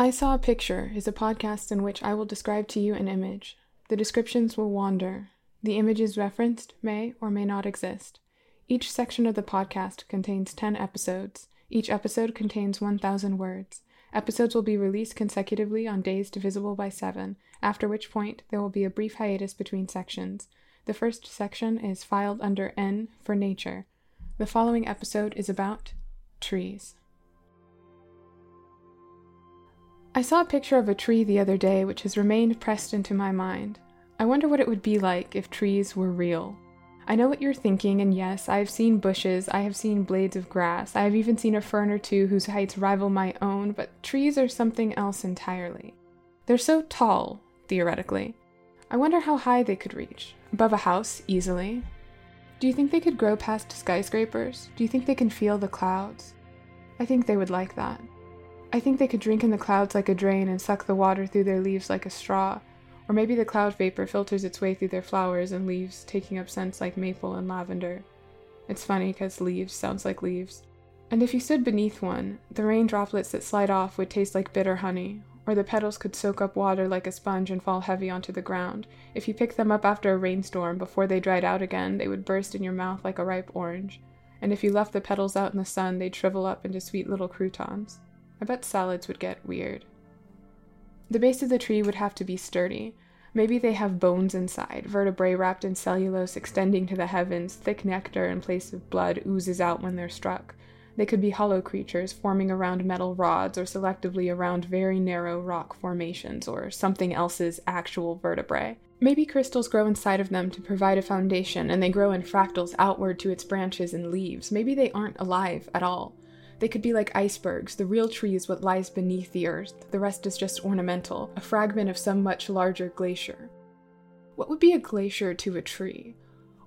I Saw a Picture is a podcast in which I will describe to you an image. The descriptions will wander. The images referenced may or may not exist. Each section of the podcast contains 10 episodes. Each episode contains 1,000 words. Episodes will be released consecutively on days divisible by 7, after which point there will be a brief hiatus between sections. The first section is filed under N for nature. The following episode is about trees. I saw a picture of a tree the other day which has remained pressed into my mind. I wonder what it would be like if trees were real. I know what you're thinking, and yes, I have seen bushes, I have seen blades of grass, I have even seen a fern or two whose heights rival my own, but trees are something else entirely. They're so tall, theoretically. I wonder how high they could reach. Above a house, easily. Do you think they could grow past skyscrapers? Do you think they can feel the clouds? I think they would like that. I think they could drink in the clouds like a drain and suck the water through their leaves like a straw. Or maybe the cloud vapor filters its way through their flowers and leaves, taking up scents like maple and lavender. It's funny because leaves sounds like leaves. And if you stood beneath one, the rain droplets that slide off would taste like bitter honey, or the petals could soak up water like a sponge and fall heavy onto the ground. If you picked them up after a rainstorm, before they dried out again, they would burst in your mouth like a ripe orange. And if you left the petals out in the sun, they'd shrivel up into sweet little croutons. I bet salads would get weird. The base of the tree would have to be sturdy. Maybe they have bones inside, vertebrae wrapped in cellulose extending to the heavens, thick nectar in place of blood oozes out when they're struck. They could be hollow creatures forming around metal rods or selectively around very narrow rock formations or something else's actual vertebrae. Maybe crystals grow inside of them to provide a foundation and they grow in fractals outward to its branches and leaves. Maybe they aren't alive at all. They could be like icebergs. The real tree is what lies beneath the earth. The rest is just ornamental, a fragment of some much larger glacier. What would be a glacier to a tree?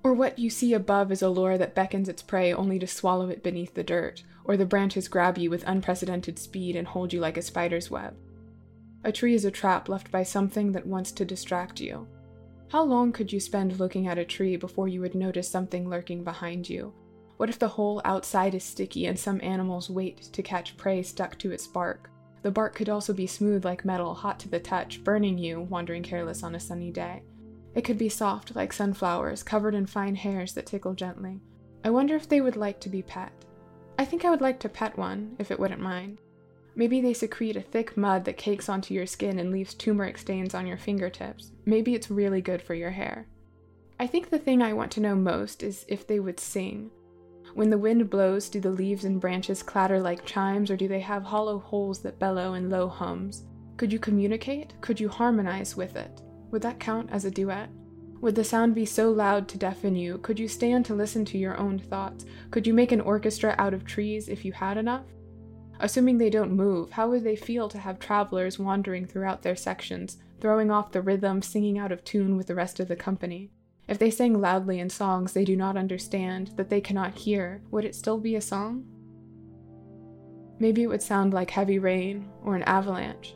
Or what you see above is a lure that beckons its prey only to swallow it beneath the dirt, or the branches grab you with unprecedented speed and hold you like a spider's web. A tree is a trap left by something that wants to distract you. How long could you spend looking at a tree before you would notice something lurking behind you, what if the whole outside is sticky and some animals wait to catch prey stuck to its bark? The bark could also be smooth like metal, hot to the touch, burning you, wandering careless on a sunny day. It could be soft like sunflowers, covered in fine hairs that tickle gently. I wonder if they would like to be pet. I think I would like to pet one, if it wouldn't mind. Maybe they secrete a thick mud that cakes onto your skin and leaves turmeric stains on your fingertips. Maybe it's really good for your hair. I think the thing I want to know most is if they would sing. When the wind blows, do the leaves and branches clatter like chimes, or do they have hollow holes that bellow in low hums? Could you communicate? Could you harmonize with it? Would that count as a duet? Would the sound be so loud to deafen you? Could you stand to listen to your own thoughts? Could you make an orchestra out of trees if you had enough? Assuming they don't move, how would they feel to have travelers wandering throughout their sections, throwing off the rhythm, singing out of tune with the rest of the company? If they sang loudly in songs they do not understand, that they cannot hear, would it still be a song? Maybe it would sound like heavy rain or an avalanche.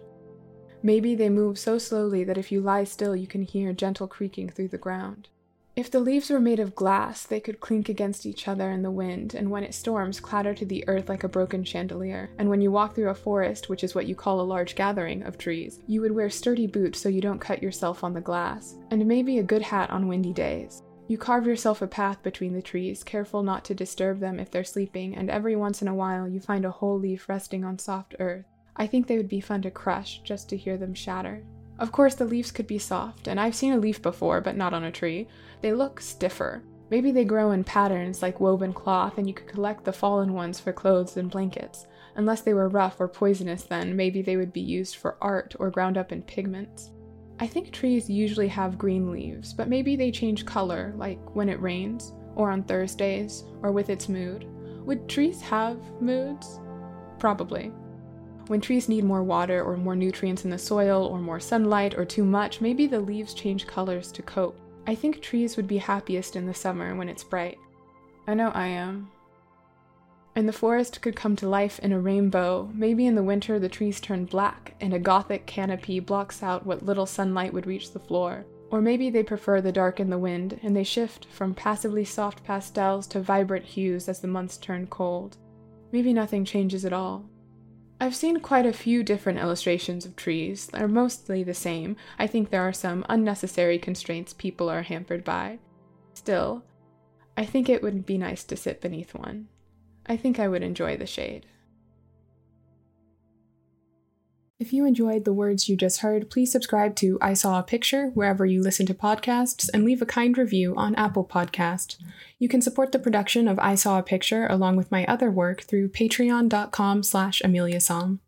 Maybe they move so slowly that if you lie still, you can hear gentle creaking through the ground. If the leaves were made of glass, they could clink against each other in the wind, and when it storms, clatter to the earth like a broken chandelier. And when you walk through a forest, which is what you call a large gathering of trees, you would wear sturdy boots so you don't cut yourself on the glass, and maybe a good hat on windy days. You carve yourself a path between the trees, careful not to disturb them if they're sleeping, and every once in a while you find a whole leaf resting on soft earth. I think they would be fun to crush just to hear them shatter. Of course, the leaves could be soft, and I've seen a leaf before, but not on a tree. They look stiffer. Maybe they grow in patterns like woven cloth, and you could collect the fallen ones for clothes and blankets. Unless they were rough or poisonous, then maybe they would be used for art or ground up in pigments. I think trees usually have green leaves, but maybe they change color, like when it rains, or on Thursdays, or with its mood. Would trees have moods? Probably. When trees need more water or more nutrients in the soil or more sunlight or too much, maybe the leaves change colors to cope. I think trees would be happiest in the summer when it's bright. I know I am. And the forest could come to life in a rainbow. Maybe in the winter the trees turn black and a gothic canopy blocks out what little sunlight would reach the floor. Or maybe they prefer the dark and the wind, and they shift from passively soft pastels to vibrant hues as the months turn cold. Maybe nothing changes at all. I've seen quite a few different illustrations of trees. They're mostly the same. I think there are some unnecessary constraints people are hampered by. Still, I think it would be nice to sit beneath one. I think I would enjoy the shade. If you enjoyed the words you just heard, please subscribe to I Saw a Picture wherever you listen to podcasts and leave a kind review on Apple Podcast. You can support the production of I Saw a Picture along with my other work through patreon.com slash ameliasom.